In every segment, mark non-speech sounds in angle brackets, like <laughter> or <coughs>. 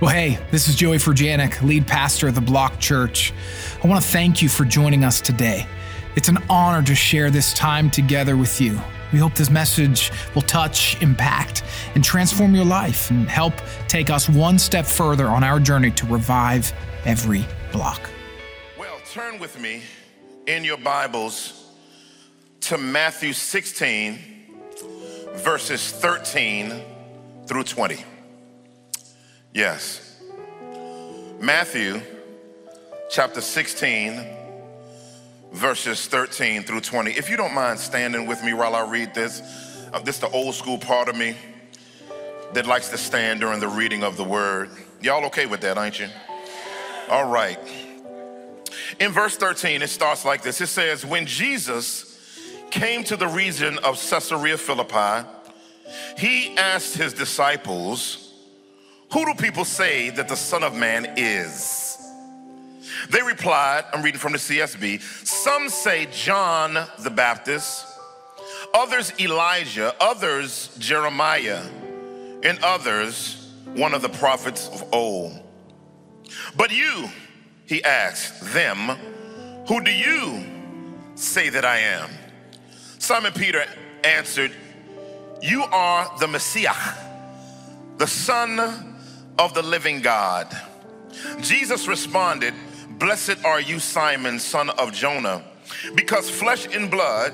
Well, hey, this is Joey Furjanic, lead pastor of the Block Church. I want to thank you for joining us today. It's an honor to share this time together with you. We hope this message will touch, impact, and transform your life and help take us one step further on our journey to revive every block. Well, turn with me in your Bibles to Matthew 16, verses 13 through 20. Yes. Matthew chapter 16, verses 13 through 20. If you don't mind standing with me while I read this, uh, this is the old school part of me that likes to stand during the reading of the word. Y'all okay with that, ain't you? All right. In verse 13, it starts like this it says, When Jesus came to the region of Caesarea Philippi, he asked his disciples, who do people say that the Son of Man is? They replied, I'm reading from the CSB, some say John the Baptist, others Elijah, others Jeremiah, and others one of the prophets of old. But you, he asked them, who do you say that I am? Simon Peter answered, You are the Messiah, the Son of the living God. Jesus responded, Blessed are you, Simon, son of Jonah, because flesh and blood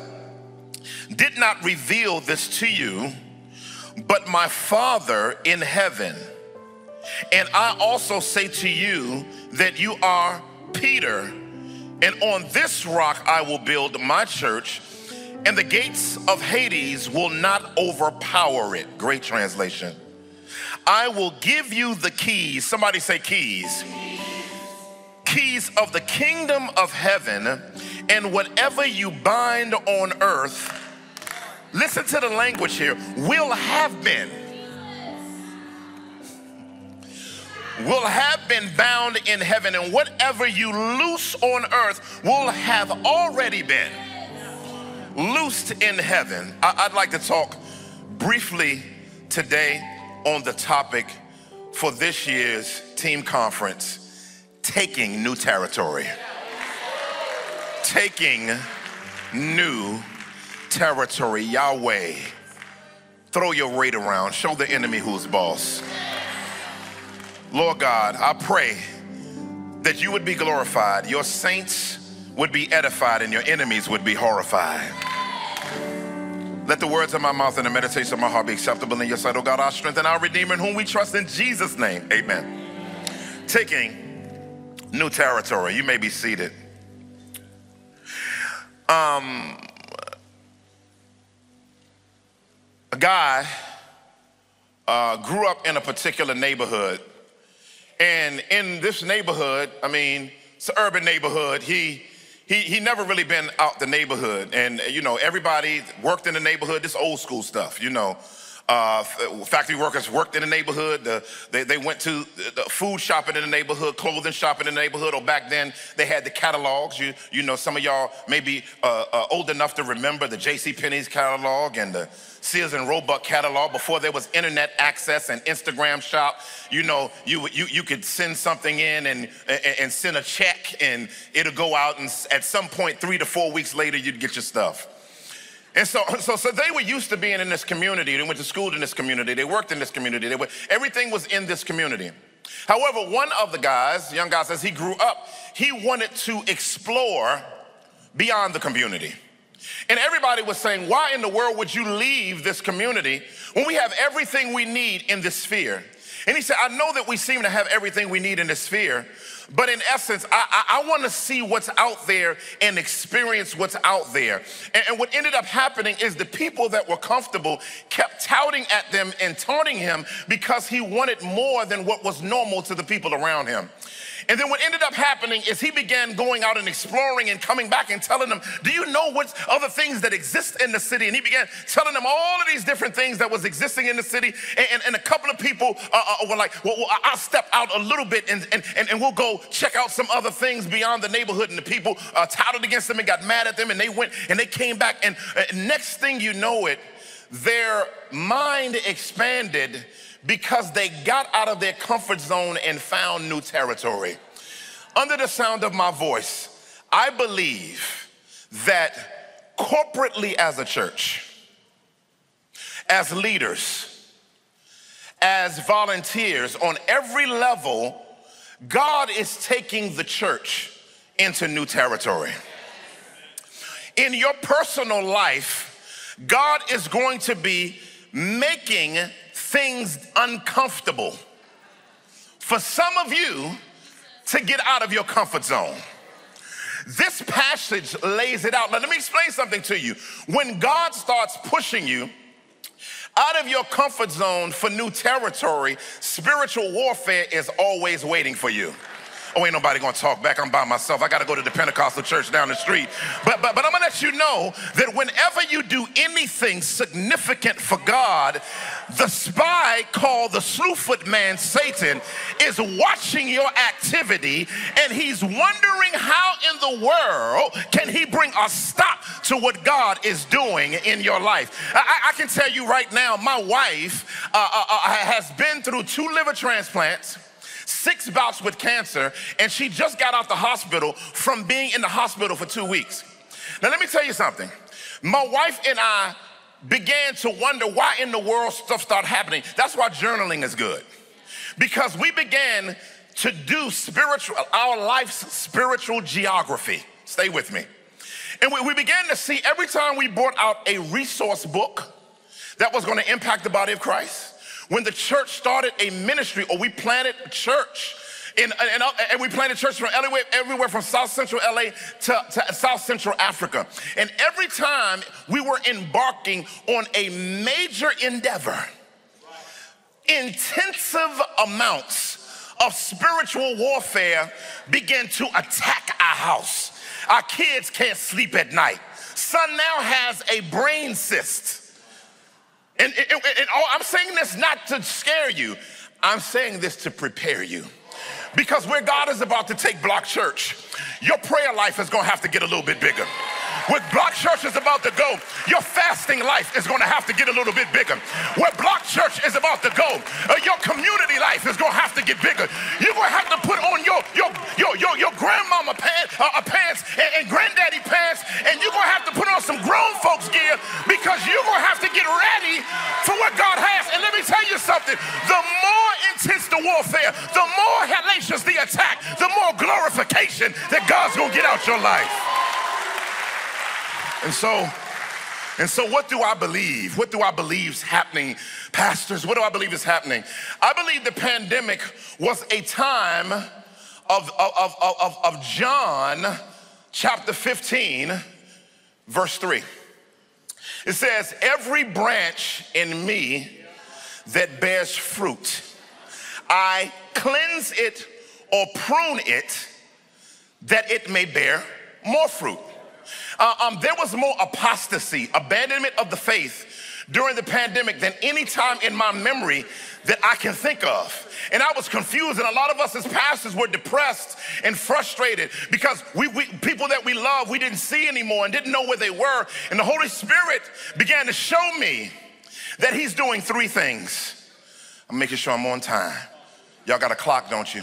did not reveal this to you, but my Father in heaven. And I also say to you that you are Peter, and on this rock I will build my church, and the gates of Hades will not overpower it. Great translation. I will give you the keys. Somebody say keys. Keys of the kingdom of heaven, and whatever you bind on earth, listen to the language here, will have been. Will have been bound in heaven, and whatever you loose on earth will have already been loosed in heaven. I'd like to talk briefly today on the topic for this year's team conference taking new territory. Taking new territory. Yahweh, throw your weight around, show the enemy who's boss. Lord God, I pray that you would be glorified, your saints would be edified, and your enemies would be horrified. Let the words of my mouth and the meditation of my heart be acceptable in your sight, O God, our strength and our Redeemer, in whom we trust in Jesus' name. Amen. Taking new territory. You may be seated. Um, a guy uh, grew up in a particular neighborhood. And in this neighborhood, I mean, it's an urban neighborhood, he he, he never really been out the neighborhood. And, you know, everybody worked in the neighborhood, this old school stuff, you know. Uh, factory workers worked in the neighborhood. The, they, they went to the food shopping in the neighborhood, clothing shopping in the neighborhood. Or back then, they had the catalogs. You, you know, some of y'all may be uh, uh, old enough to remember the J.C. Penney's catalog and the Sears and Roebuck catalog before there was internet access and Instagram shop. You know, you, you, you could send something in and, and, and send a check and it'll go out and at some point, three to four weeks later, you'd get your stuff. And so, so, so they were used to being in this community. They went to school in this community. They worked in this community. They were, everything was in this community. However, one of the guys, young guy, says he grew up, he wanted to explore beyond the community. And everybody was saying, why in the world would you leave this community when we have everything we need in this sphere? And he said, I know that we seem to have everything we need in this sphere, but in essence, I, I, I want to see what's out there and experience what's out there. And, and what ended up happening is the people that were comfortable kept touting at them and taunting him because he wanted more than what was normal to the people around him. And then what ended up happening is he began going out and exploring and coming back and telling them, Do you know what other things that exist in the city? And he began telling them all of these different things that was existing in the city. And, and, and a couple of people uh, uh, were like, Well, well I'll step out a little bit and, and, and, and, we'll go check out some other things beyond the neighborhood. And the people uh, touted against them and got mad at them. And they went and they came back. And uh, next thing you know it, their mind expanded because they got out of their comfort zone and found new territory. Under the sound of my voice, I believe that corporately as a church, as leaders, as volunteers, on every level, God is taking the church into new territory. In your personal life, God is going to be making things uncomfortable for some of you to get out of your comfort zone. This passage lays it out. Now, let me explain something to you. When God starts pushing you, out of your comfort zone for new territory, spiritual warfare is always waiting for you. Oh, ain't nobody gonna talk back. I'm by myself. I gotta go to the Pentecostal church down the street. But, but, but I'm gonna let you know that whenever you do anything significant for God, the spy called the slewfoot man Satan is watching your activity and he's wondering how in the world can he bring a stop to what God is doing in your life. I, I can tell you right now, my wife uh, uh, uh has been through two liver transplants six bouts with cancer, and she just got out the hospital from being in the hospital for two weeks. Now, let me tell you something. My wife and I began to wonder why in the world stuff started happening. That's why journaling is good. Because we began to do spiritual, our life's spiritual geography. Stay with me. And we, we began to see every time we brought out a resource book that was going to impact the body of Christ, when the church started a ministry or we planted a church, in, in, and we planted church from everywhere, everywhere from South Central LA to, to South Central Africa. And every time we were embarking on a major endeavor, intensive amounts of spiritual warfare began to attack our house. Our kids can't sleep at night. Son now has a brain cyst. And, and, and I'm saying this not to scare you, I'm saying this to prepare you. Because where God is about to take Block Church, your prayer life is gonna have to get a little bit bigger. Where Block Church is about to go, your fasting life is going to have to get a little bit bigger. Where Block Church is about to go, uh, your community life is going to have to get bigger. You're going to have to put on your your your your, your grandmama pants, uh, uh, pants and, and granddaddy pants, and you're some grown folks gear because you're going to have to get ready for what God has. And let me tell you something: the more intense the warfare, the more hellacious the attack, the more glorification that God's going to get out your life. And so, and so what do I believe? What do I believe is happening? Pastors, what do I believe is happening? I believe the pandemic was a time of, of, of, of, John chapter 15, verse 3. It says, Every branch in me that bears fruit, I cleanse it or prune it that it may bear more fruit. Uh, um, there was more apostasy, abandonment of the faith during the pandemic than any time in my memory that I can think of. And I was confused, and a lot of us as pastors were depressed and frustrated because we, we, people that we love we didn't see anymore and didn't know where they were. And the Holy Spirit began to show me that He's doing three things. I'm making sure I'm on time. Y'all got a clock, don't you?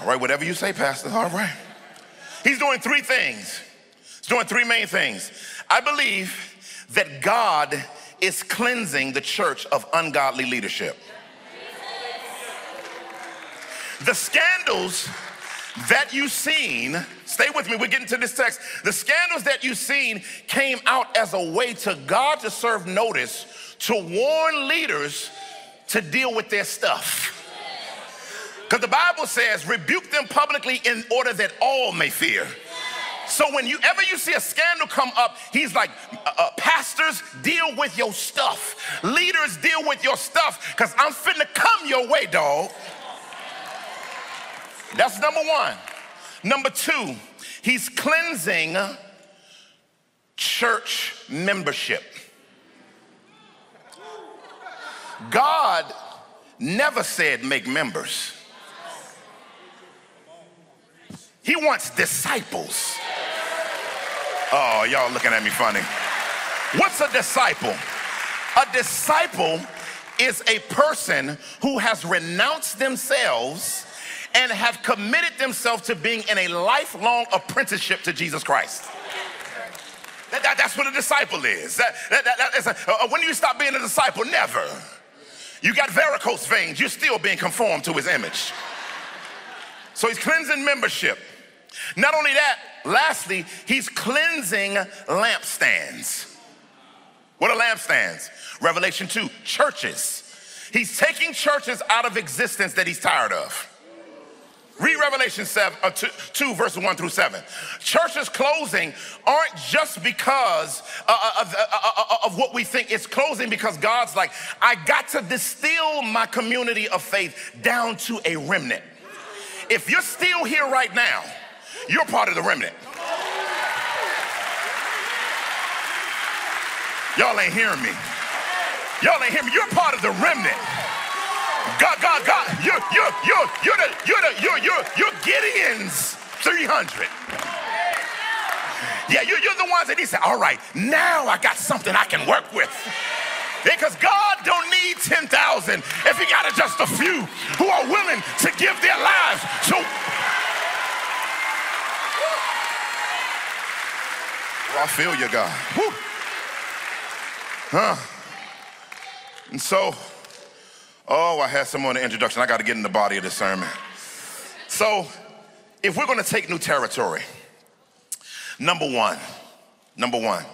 All right, whatever you say, Pastor. All right. He's doing three things. He's doing three main things. I believe that God is cleansing the church of ungodly leadership. The scandals that you've seen, stay with me, we're getting to this text. The scandals that you've seen came out as a way to God to serve notice to warn leaders to deal with their stuff. Because the Bible says, rebuke them publicly in order that all may fear. So whenever you see a scandal come up, he's like, uh, uh, pastors, deal with your stuff. Leaders, deal with your stuff, because I'm finna come your way, dog. That's number one. Number two, he's cleansing church membership. God never said make members. He wants disciples. Oh, y'all looking at me funny. What's a disciple? A disciple is a person who has renounced themselves and have committed themselves to being in a lifelong apprenticeship to Jesus Christ. That, that, that's what a disciple is. That, a, uh, when do you stop being a disciple? Never. You got varicose veins, you're still being conformed to his image. So he's cleansing membership. Not only that, lastly, he's cleansing lampstands. What are lampstands? Revelation 2, churches. He's taking churches out of existence that he's tired of. Read Revelation 7, uh, 2, 2, verses 1 through 7. Churches closing aren't just because uh, uh of, uh, uh, of, what we think. It's closing because God's like, I got to distill my community of faith down to a remnant. If you're still here right now, you're part of the remnant. Y'all ain't hearing me. Y'all ain't hearing me. You're part of the remnant. God, God, God, you're, you're, you're, you're the, you're the, you're, you're, you're Gideon's 300. Yeah, you're, you're the ones that he said, all right, now I got something I can work with. Because God don't need 10,000 if he got just a few who are willing to give their lives. So I feel you, God. Woo. Huh. And so Oh, I had some in the introduction. I got to get in the body of the sermon. So, if we're going to take new territory, number one, number one,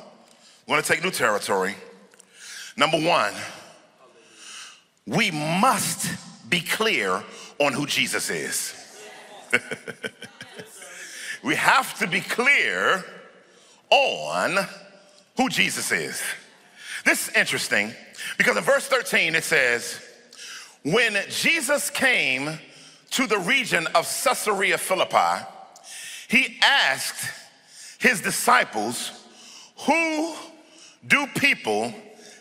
we're going to take new territory. Number one, we must be clear on who Jesus is. <laughs> we have to be clear on who Jesus is. This is interesting because in verse 13 it says, when Jesus came to the region of Caesarea Philippi, he asked his disciples, Who do people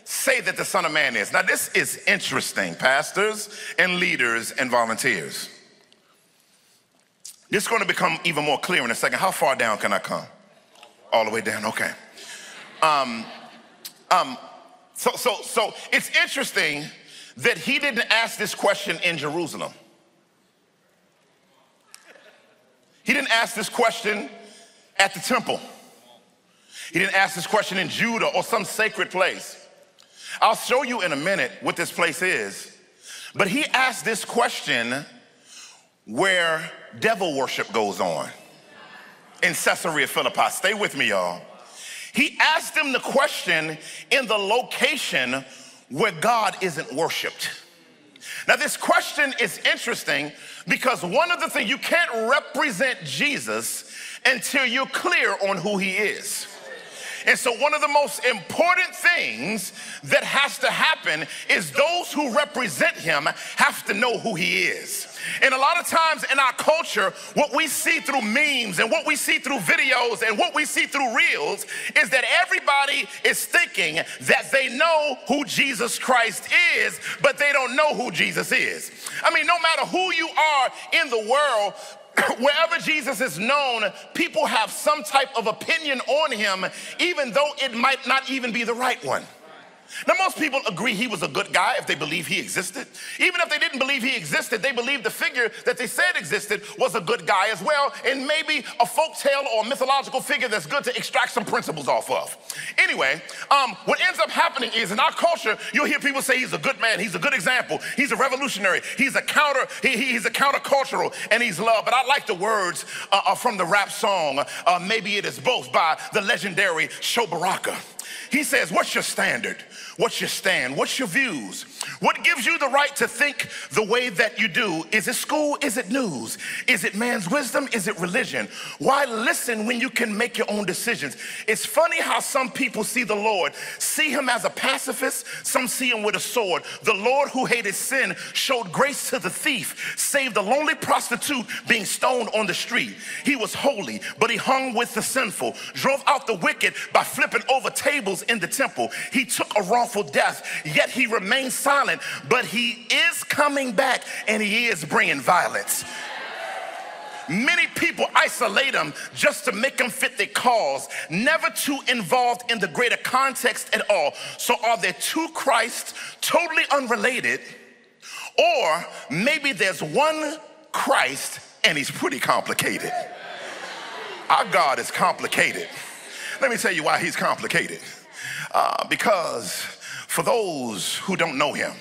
say that the Son of Man is? Now, this is interesting, pastors and leaders and volunteers. This is going to become even more clear in a second. How far down can I come? All the way down, okay. Um, um, so, so, so it's interesting that he didn't ask this question in Jerusalem. He didn't ask this question at the temple. He didn't ask this question in Judah or some sacred place. I'll show you in a minute what this place is. But he asked this question where devil worship goes on in Caesarea Philippi. Stay with me, y'all. He asked them the question in the location where God isn't worshiped. Now, this question is interesting because one of the things you can't represent Jesus until you're clear on who he is. And so, one of the most important things that has to happen is those who represent him have to know who he is. And a lot of times in our culture, what we see through memes and what we see through videos and what we see through reels is that everybody is thinking that they know who Jesus Christ is, but they don't know who Jesus is. I mean, no matter who you are in the world, <clears throat> wherever Jesus is known, people have some type of opinion on him, even though it might not even be the right one. Now, most people agree he was a good guy if they believe he existed. Even if they didn't believe he existed, they believed the figure that they said existed was a good guy as well, and maybe a folk tale or a mythological figure that's good to extract some principles off of. Anyway, um, what ends up happening is in our culture, you'll hear people say he's a good man, he's a good example, he's a revolutionary, he's a counter, he, he's a countercultural, and he's loved. But I like the words uh, uh, from the rap song, uh, Maybe It Is Both by the legendary Sho Baraka. He says, What's your standard? What's your stand? What's your views? What gives you the right to think the way that you do? Is it school? Is it news? Is it man's wisdom? Is it religion? Why listen when you can make your own decisions? It's funny how some people see the Lord, see him as a pacifist, some see him with a sword. The Lord who hated sin showed grace to the thief, saved a lonely prostitute being stoned on the street. He was holy, but he hung with the sinful, drove out the wicked by flipping over tables in the temple. He took a wrongful death, yet he remained silent, but he is coming back and he is bringing violence. Many people isolate them just to make them fit their cause, never too involved in the greater context at all. So, are there two Christs totally unrelated? Or maybe there's one Christ and he's pretty complicated. Our God is complicated. Let me tell you why he's complicated. Uh, because for those who don't know him,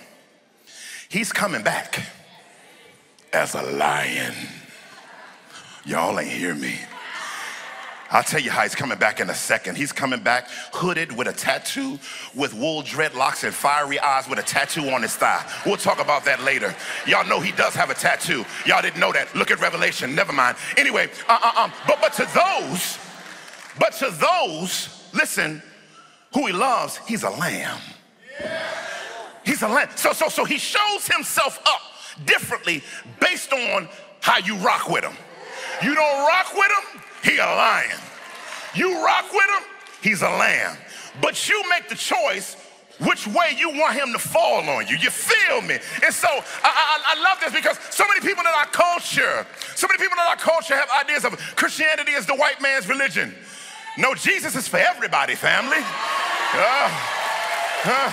he's coming back as a lion. Y'all ain't hear me. I'll tell you how he's coming back in a second. He's coming back hooded with a tattoo, with wool dreadlocks and fiery eyes with a tattoo on his thigh. We'll talk about that later. Y'all know he does have a tattoo. Y'all didn't know that. Look at Revelation. Never mind. Anyway, uh, uh, but but to those, but to those, listen, who he loves, he's a lamb. He's a lamb. So so so he shows himself up differently based on how you rock with him. You don't rock with him, he a lion. You rock with him, he's a lamb. But you make the choice which way you want him to fall on you. You feel me? And so I, I, I, love this because so many people in our culture, so many people in our culture have ideas of Christianity as the white man's religion. No, Jesus is for everybody, family. Uh, uh,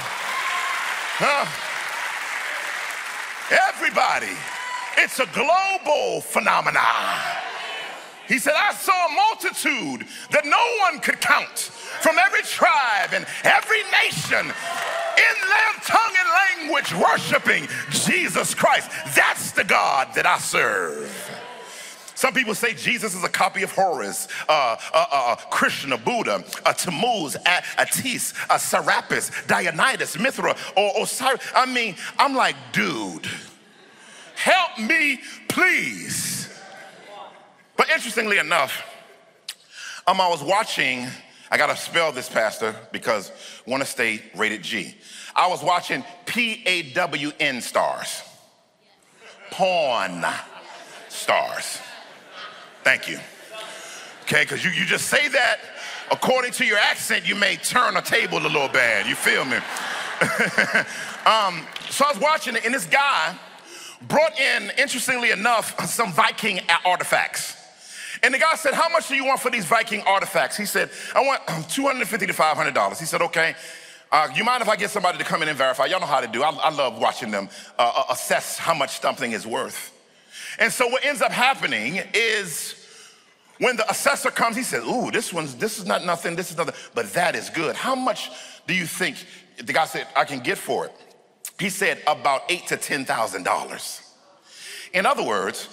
uh, everybody. It's a global phenomenon. He said, I saw a multitude that no one could count from every tribe and every nation in their tongue and language worshiping Jesus Christ. That's the God that I serve. Some people say Jesus is a copy of Horus, uh, uh, uh, Krishna, Buddha, uh, Tammuz, Attis, uh, Serapis, Dionysus, Mithra, or Osiris. I mean, I'm like, dude, help me, please. But interestingly enough, um, I was watching, I gotta spell this, Pastor, because want to stay rated G. I was watching P A W N stars, porn stars. Thank you. Okay, because you, you just say that according to your accent, you may turn a table a little bad. You feel me? <laughs> um, so I was watching it, and this guy brought in, interestingly enough, some Viking artifacts. And the guy said, How much do you want for these Viking artifacts? He said, I want 250 to $500. He said, Okay. Uh, you mind if I get somebody to come in and verify? Y'all know how to do. I, I love watching them uh, uh, assess how much something is worth. And so what ends up happening is when the assessor comes, he says, "Ooh, this one's this is not nothing. This is nothing, but that is good. How much do you think?" The guy said, "I can get for it." He said about eight to ten thousand dollars. In other words,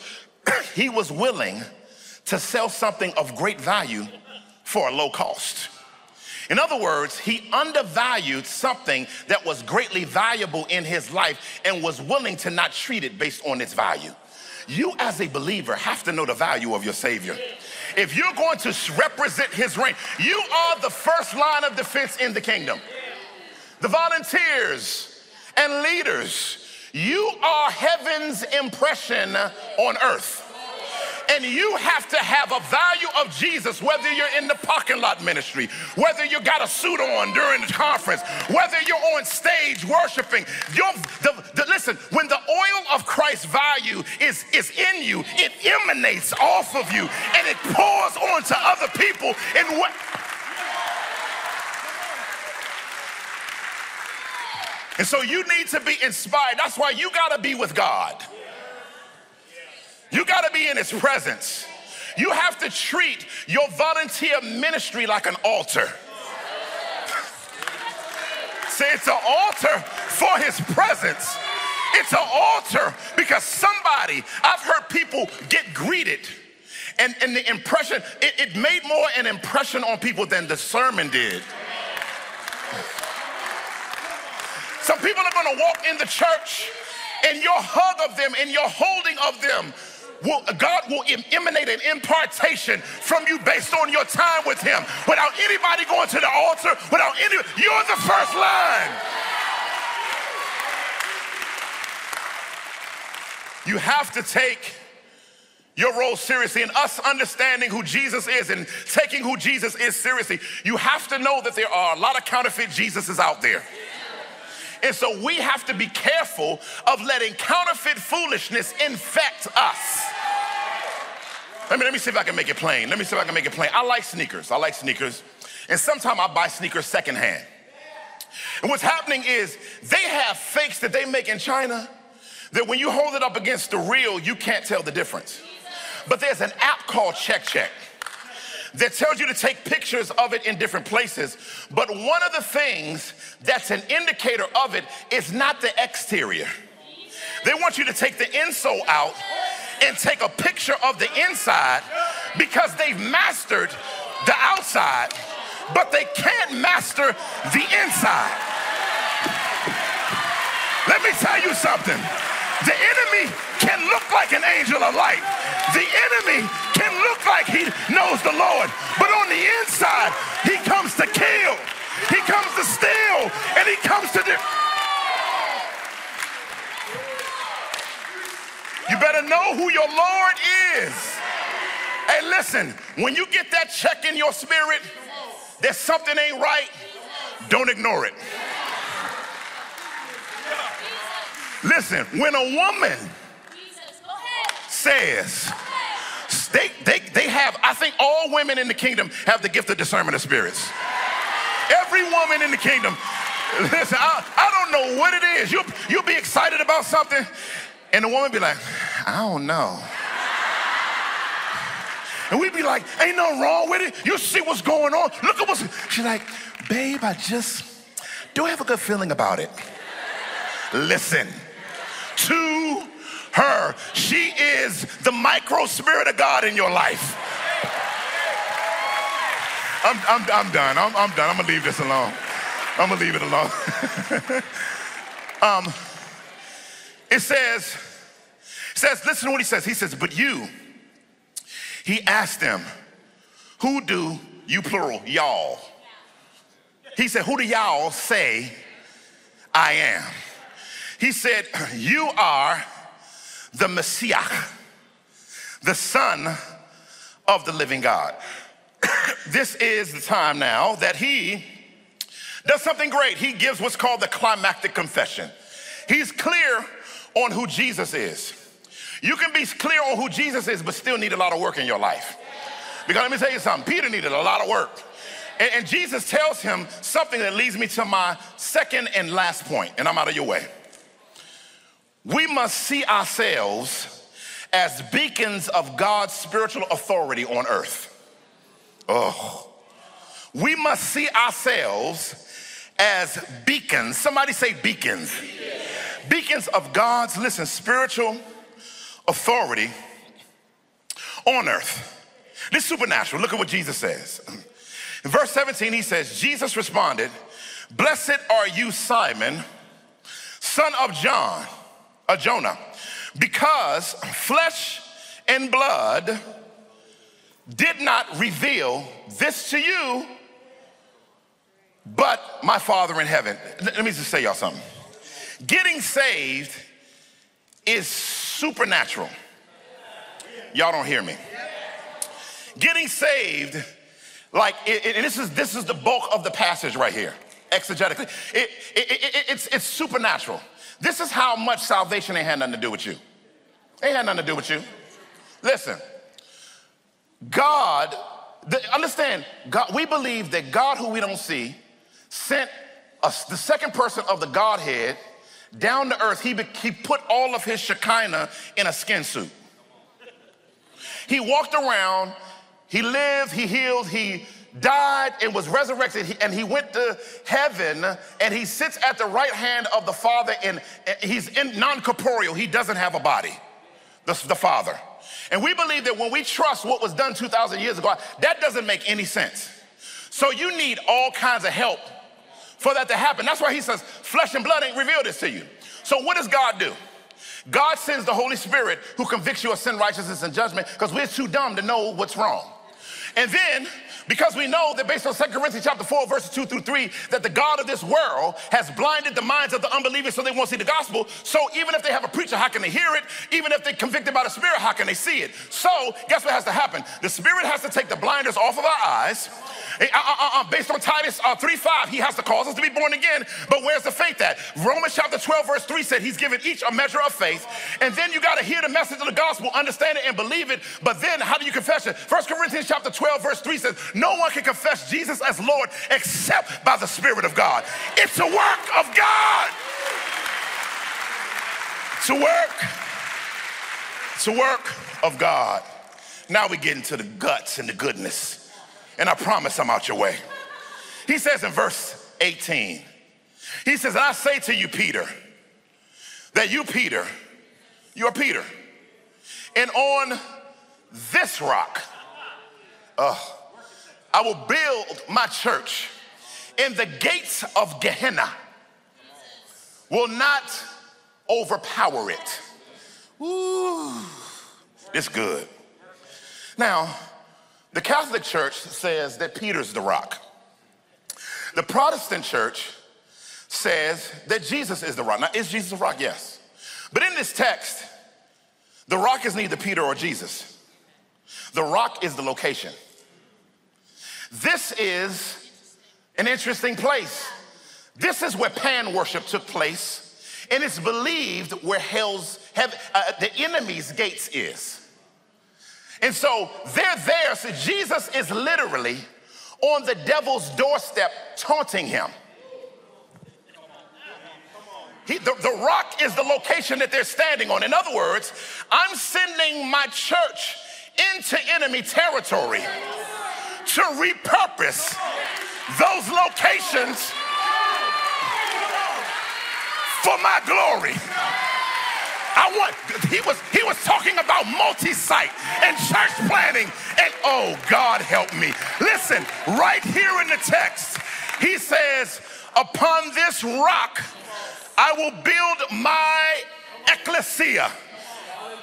<clears throat> he was willing to sell something of great value for a low cost. In other words, he undervalued something that was greatly valuable in his life and was willing to not treat it based on its value. You, as a believer, have to know the value of your Savior. If you're going to represent his reign, you are the first line of defense in the kingdom. The volunteers and leaders, you are heaven's impression on earth. And you have to have a value of Jesus, whether you're in the parking lot ministry, whether you got a suit on during the conference, whether you're on stage worshiping. Your, The, the, listen, when the oil of Christ's value is, is in you, it emanates off of you and it pours onto other people in what. And so you need to be inspired. That's why you got to be with God. You got to be in his presence. You have to treat your volunteer ministry like an altar. Say it's an altar for his presence. It's an altar because somebody, I've heard people get greeted. And, and the impression, it, it made more an impression on people than the sermon did. Some people are gonna walk in the church and your hug of them and your holding of them will, God will emanate an impartation from you based on your time with Him without anybody going to the altar, without any, you're the first line. You have to take your role seriously and us understanding who Jesus is and taking who Jesus is seriously. You have to know that there are a lot of counterfeit Jesuses out there. And so we have to be careful of letting counterfeit foolishness infect us. let me, let me see if I can make it plain. Let me see if I can make it plain. I like sneakers. I like sneakers. And sometimes I buy sneakers secondhand. And what's happening is they have fakes that they make in China that when you hold it up against the real, you can't tell the difference. But there's an app called Check Check that tells you to take pictures of it in different places. But one of the things that's an indicator of it is not the exterior. They want you to take the insole out and take a picture of the inside because they've mastered the outside, but they can't master the inside. Let me tell you something. The enemy can look like an angel of light. The enemy can look like he knows the Lord, but on the inside, he comes to kill, he comes to steal, and he comes to. De- you better know who your Lord is. Hey, listen, when you get that check in your spirit that something ain't right, don't ignore it. Listen, when a woman says, they, they, they have, I think all women in the kingdom have the gift of discernment of spirits. Every woman in the kingdom, listen, I, I don't know what it is. You'll, you'll be excited about something, and the woman be like, I don't know. And we'd be like, ain't nothing wrong with it. You see what's going on. Look at what's, she's like, babe, I just do have a good feeling about it. Listen to her. She is the micro spirit of God in your life. I'm, I'm, I'm done. I'm, I'm done. I'm going to leave this alone. I'm going to leave it alone. <laughs> um, it says, it says, listen to what he says. He says, but you, he asked them, who do you plural, y'all? He said, who do y'all say I am? He said, you are the Messiah, the Son of the living God. <coughs> this is the time now that he does something great. He gives what's called the climactic confession. He's clear on who Jesus is. You can be clear on who Jesus is, but still need a lot of work in your life. Because let me tell you something Peter needed a lot of work. And, Jesus tells him something that leads me to my second and last point, and I'm out of your way. We must see ourselves as beacons of God's spiritual authority on earth. Oh. We must see ourselves as beacons. Somebody say beacons. Beacons, of God's, listen, spiritual authority on earth. This supernatural. Look at what Jesus says. In verse 17, he says, Jesus responded, Blessed are you, Simon, son of John a Jonah, because flesh and blood did not reveal this to you, but my Father in heaven. Let me just say y'all something. Getting saved is supernatural. Y'all don't hear me. Getting saved, like, and this is this is the bulk of the passage right here, exegetically. It, it, it's, it's supernatural. This is how much salvation ain't had nothing to do with you. Ain't had nothing to do with you. Listen, God, the, understand, God, we believe that God, who we don't see, sent us, the second person of the Godhead down to earth. He, he put all of his Shekinah in a skin suit. He walked around, he lived, he healed, he died and was resurrected and he went to heaven and he sits at the right hand of the father and he's in non-corporeal. He doesn't have a body the, the father. And we believe that when we trust what was done 2000 years ago that doesn't make any sense. So you need all kinds of help for that to happen. That's why he says flesh and blood ain't revealed this to you. So what does god do? God sends the holy spirit who convicts you of sin righteousness and judgment because we're too dumb to know what's wrong. And then, because we know that based on 2 Corinthians chapter 4, verses 2 through 3, that the God of this world has blinded the minds of the unbelievers so they won't see the gospel. So even if they have a preacher, how can they hear it? Even if they're convicted by the Spirit, how can they see it? So guess what has to happen? The Spirit has to take the blinders off of our eyes uh, uh, uh, based on Titus uh, 3 5, he has to cause us to be born again. But where's the faith at? Romans chapter 12, verse 3 said he's given each a measure of faith. And then you got to hear the message of the gospel, understand it, and believe it. But then how do you confess it? 1 Corinthians chapter 12, verse 3 says, No one can confess Jesus as Lord except by the Spirit of God. It's a work of God. It's a work. It's a work of God. Now we get into the guts and the goodness and I promise I'm out your way. He says in verse 18, he says, I say to you, Peter, that you, Peter, you're Peter, and on this rock, uh, I will build my church, and the gates of Gehenna will not overpower it. Ooh, it's good. Now, the Catholic Church says that Peter's the rock. The Protestant Church says that Jesus is the rock. Now, is Jesus the rock? Yes. But in this text, the rock is neither Peter or Jesus. The rock is the location. This is an interesting place. This is where Pan worship took place, and it's believed where hell's, have, uh, the enemy's gates is. And so they're there. So Jesus is literally on the devil's doorstep taunting him. He, the, the rock is the location that they're standing on. In other words, I'm sending my church into enemy territory to repurpose those locations for my glory. I want, he was, he was talking about multi-site and church planting. And oh, God help me. Listen, right here in the text, he says, upon this rock, I will build my ecclesia,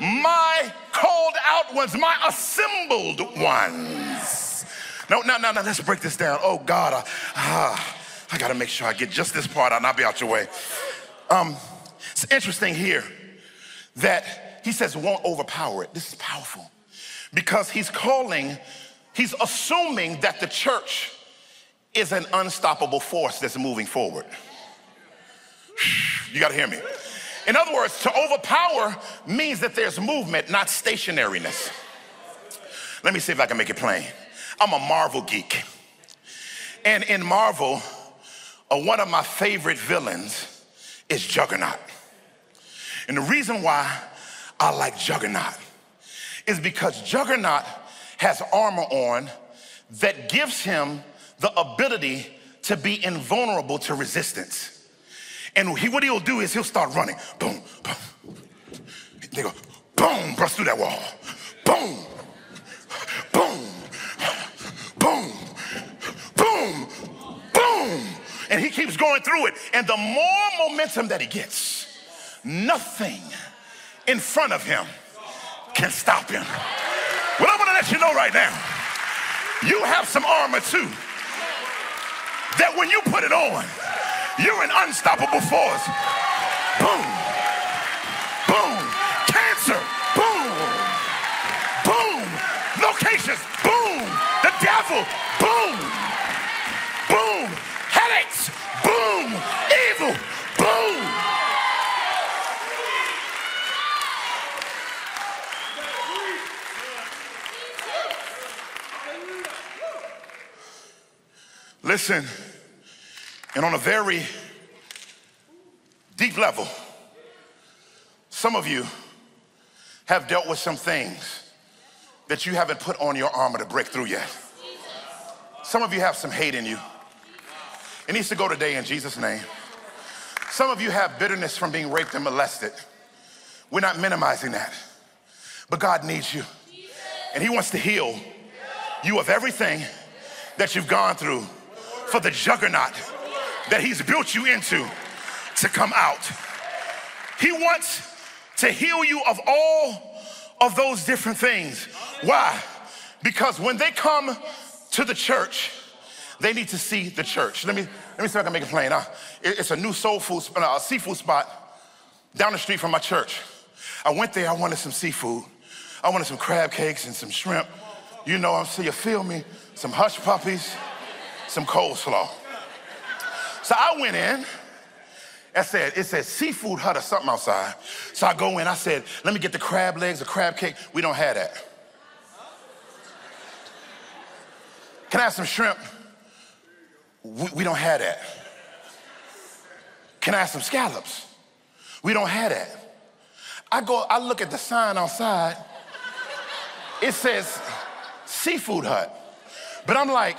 my called out ones, my assembled ones. No, no, no, no, let's break this down. Oh God, I, ah, I gotta make sure I get just this part out and I'll be out your way. Um, it's interesting here that he says won't overpower it. This is powerful because he's calling, he's assuming that the church is an unstoppable force that's moving forward. You got to hear me. In other words, to overpower means that there's movement, not stationariness. Let me see if I can make it plain. I'm a Marvel geek. And in Marvel, uh, one of my favorite villains is Juggernaut. And the reason why I like Juggernaut is because Juggernaut has armor on that gives him the ability to be invulnerable to resistance. And he, what he'll do is he'll start running. Boom, boom. They go, boom, bust through that wall. Boom, boom, boom, boom, boom. And he keeps going through it. And the more momentum that he gets, nothing in front of him can stop him. Well, I want to let you know right now, you have some armor too. That when you put it on, you're an unstoppable force. Boom, boom, cancer, boom, boom, locations, boom, the devil, boom, boom, headaches, boom, evil, boom. Listen, and on a very deep level, some of you have dealt with some things that you haven't put on your armor to break through yet. Some of you have some hate in you. It needs to go today in Jesus' name. Some of you have bitterness from being raped and molested. We're not minimizing that. But God needs you. And He wants to heal you of everything that you've gone through for the juggernaut that he's built you into to come out. He wants to heal you of all of those different things. Why? Because when they come to the church, they need to see the church. Let me, let me see if I can make it plain. Uh, it, it's a new soul food, uh, seafood spot down the street from my church. I went there, I wanted some seafood. I wanted some crab cakes and some shrimp. You know, I'm so you feel me? Some hush puppies, some coleslaw. So I went in. I said, it said seafood hut or something outside. So I go in, I said, let me get the crab legs, the crab cake. We don't have that. Can I have some shrimp? We, we don't have that. Can I have some scallops? We don't have that. I go, I look at the sign outside. It says seafood hut. But I'm like,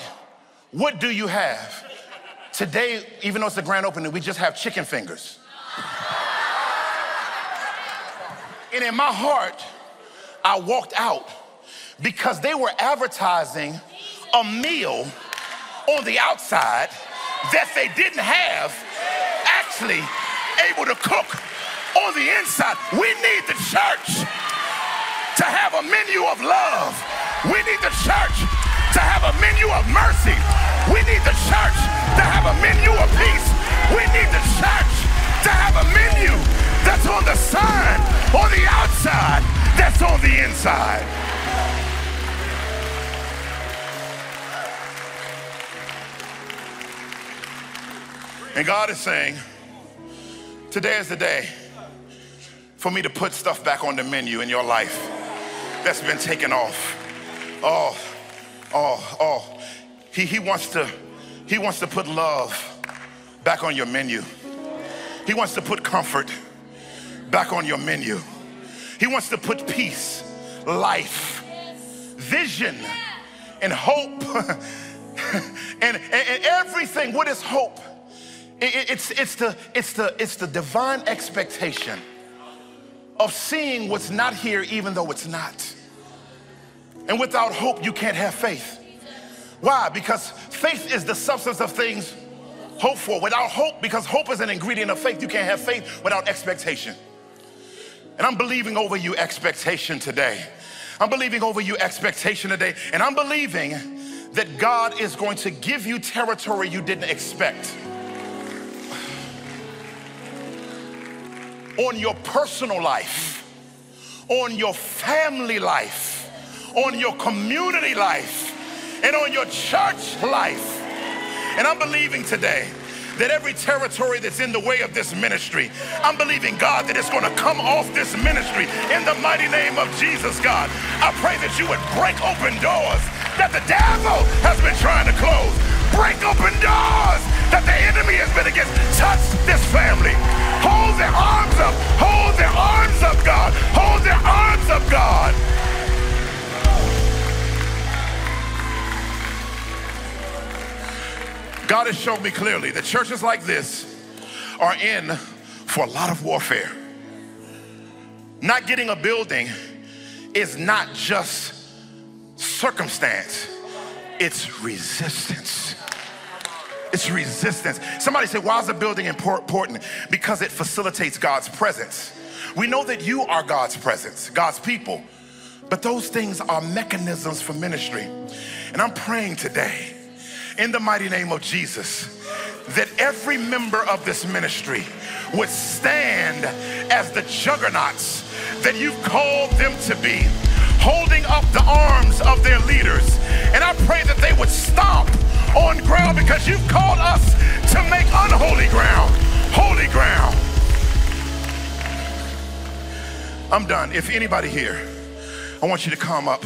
what do you have? Today, even though it's a grand opening, we just have chicken fingers. and in my heart, I walked out because they were advertising a meal on the outside that they didn't have actually able to cook on the inside. We need the church to have a menu of love. We need the church to have a menu of mercy. We need the church to have a menu of peace. We need the church to have a menu that's on the sign, on the outside, that's on the inside. And God is saying, today is the day for me to put stuff back on the menu in your life that's been taken off. Oh, oh, oh. He, he wants to, he wants to put love back on your menu. He wants to put comfort back on your menu. He wants to put peace, life, vision, and hope, <laughs> and, and, and everything. What is hope? It's, it's, the, it's, the, it's the divine expectation of seeing what's not here, even though it's not. And without hope, you can't have faith. Why? Because faith is the substance of things hoped for. Without hope, because hope is an ingredient of faith, you can't have faith without expectation. And I'm believing over you expectation today. I'm believing over you expectation today. And I'm believing that God is going to give you territory you didn't expect. on your personal life, on your family life, on your community life, and on your church life. And I'm believing today that every territory that's in the way of this ministry, I'm believing, God, that it's going to come off this ministry in the mighty name of Jesus, God. I pray that you would break open doors that the devil has been trying to close. Break open doors that the enemy has been against. Touch this family. Hold their arms up. Hold their arms up, God. Hold their arms up, God. God has shown me clearly that churches like this are in for a lot of warfare. Not getting a building is not just circumstance, it's resistance. It's resistance. Somebody said, why is a building important? Because it facilitates God's presence. We know that you are God's presence, God's people, but those things are mechanisms for ministry. And I'm praying today in the mighty name of Jesus that every member of this ministry would stand as the juggernauts that you've called them to be, holding up the arms of their leaders. And I pray that they would stomp on ground because you've called us to make unholy ground holy ground. I'm done. If anybody here, I want you to come up.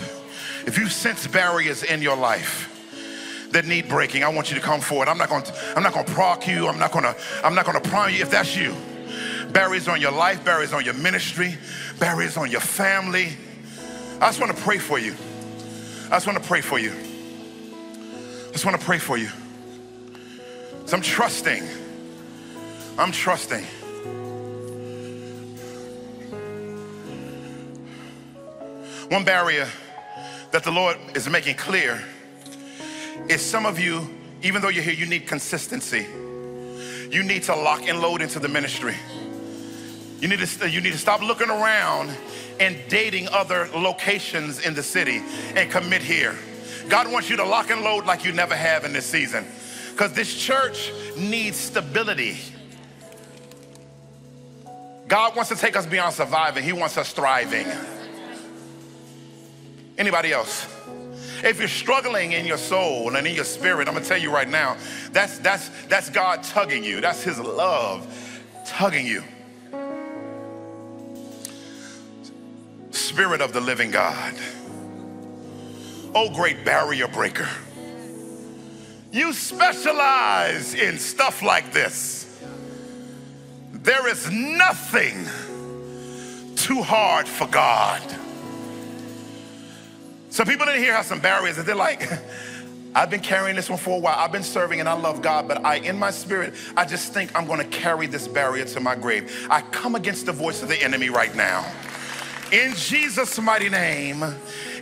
If you sense barriers in your life, that need breaking, I want you to come forward. I'm not going to, I'm not going to prock you. I'm not going to, I'm not going to prime you if that's you. Barriers on your life, barriers on your ministry, barriers on your family. I just want to pray for you. I just want to pray for you. I just want to pray for you. So I'm trusting. I'm trusting. One barrier that the Lord is making clear is some of you, even though you're here, you need consistency. You need to lock and load into the ministry. You need to, you need to stop looking around and dating other locations in the city and commit here. God wants you to lock and load like you never have in this season because this church needs stability. God wants to take us beyond surviving, He wants us thriving. Anybody else? If you're struggling in your soul and in your spirit, I'm gonna tell you right now, that's that's that's God tugging you. That's his love tugging you. Spirit of the living God. Oh, great barrier breaker. You specialize in stuff like this. There is nothing too hard for God. Some people in here have some barriers that they're like, <laughs> I've been carrying this one for a while. I've been serving and I love God, but I, in my spirit, I just think I'm to carry this barrier to my grave. I come against the voice of the enemy right now. In Jesus' mighty name,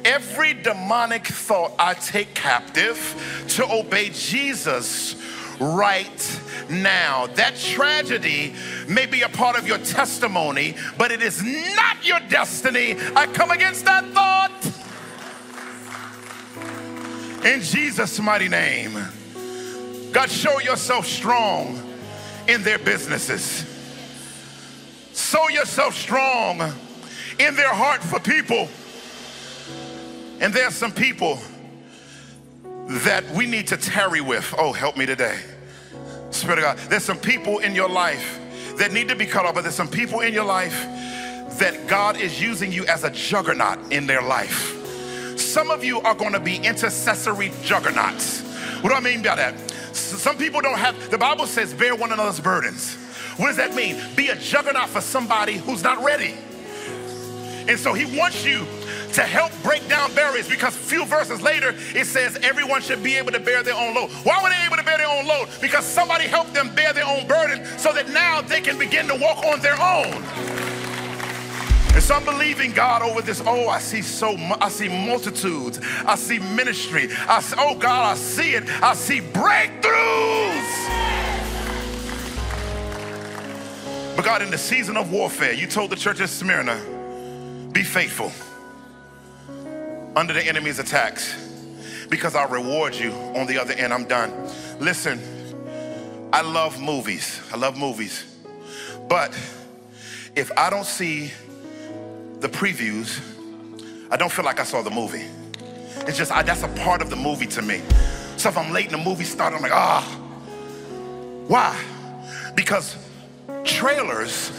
every demonic thought I take captive to obey Jesus right now. That tragedy may be a part of your testimony, but it is not your destiny. I come against that thought in Jesus' mighty name. God, show yourself strong in their businesses. Show yourself strong in their heart for people. And there's some people that we need to tarry with. Oh, help me today. Spirit of God. There's some people in your life that need to be cut off, but there's some people in your life that God is using you as a juggernaut in their life. Some of you are going to be intercessory juggernauts. What do I mean by that? Some people don't have, the Bible says, bear one another's burdens. What does that mean? Be a juggernaut for somebody who's not ready. And so he wants you to help break down barriers because a few verses later it says everyone should be able to bear their own load. Why were they able to bear their own load? Because somebody helped them bear their own burden so that now they can begin to walk on their own. And so I'm believing God over this. Oh, I see so much. I see multitudes. I see ministry. I see, oh God, I see it. I see breakthroughs. But God, in the season of warfare, you told the church of Smyrna, be faithful under the enemy's attacks because I'll reward you on the other end. I'm done. Listen, I love movies. I love movies. But if I don't see the previews, I don't feel like I saw the movie. It's just, I, that's a part of the movie to me. So if I'm late and the movie starts, I'm like, ah. Why? Because trailers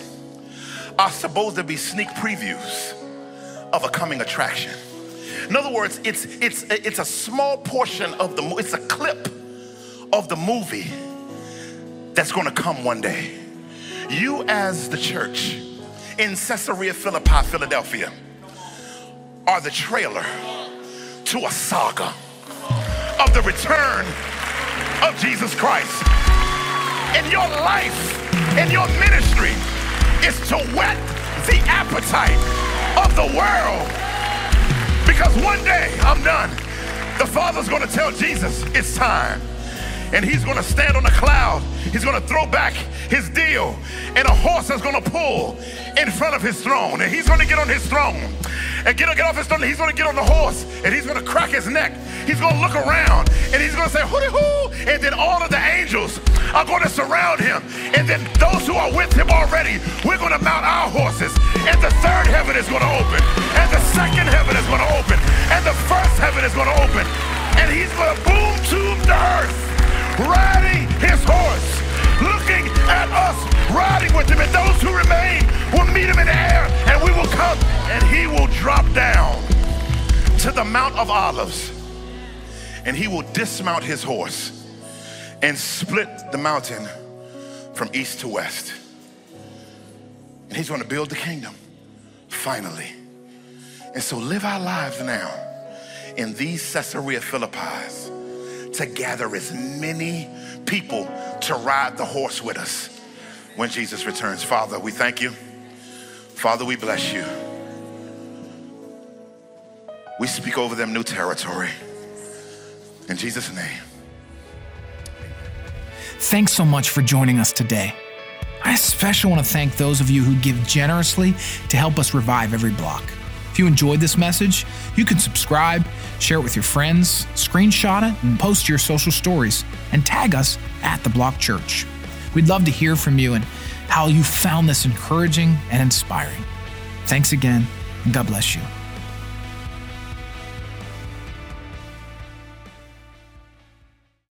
are supposed to be sneak previews of a coming attraction. In other words, it's, it's, it's a small portion of the, it's a clip of the movie that's gonna come one day. You as the church in Caesarea Philippi, Philadelphia, are the trailer to a saga of the return of Jesus Christ. In your life, in your ministry, is to whet the appetite of the world. Because one day, I'm done. The Father's gonna tell Jesus, it's time. And he's gonna stand on a cloud. He's gonna throw back his deal. And a horse is gonna pull in front of his throne. And he's gonna get on his throne. And get, get off his throne. He's gonna get on the horse. And he's gonna crack his neck. He's gonna look around. And he's gonna say, hooty hoo. And then all of the angels are gonna surround him. And then those who are with him already, we're gonna mount our horses. And the third heaven is gonna open. And the second heaven is gonna open. And the first heaven is gonna open. And he's gonna boom to the earth riding his horse, looking at us riding with him. And those who remain will meet him in the air, and we will come, and he will drop down to the Mount of Olives, and he will dismount his horse and split the mountain from east to west. And he's going to build the kingdom finally. And so live our lives now in these Caesarea Philippis to gather as many people to ride the horse with us when Jesus returns. Father, we thank you. Father, we bless you. We speak over them new territory. In Jesus' name. Thanks so much for joining us today. I especially want to thank those of you who give generously to help us revive every block. You enjoyed this message, you can subscribe, share it with your friends, screenshot it, and post your social stories, and tag us at The Block Church. We'd love to hear from you and how you found this encouraging and inspiring. Thanks again, and God bless you.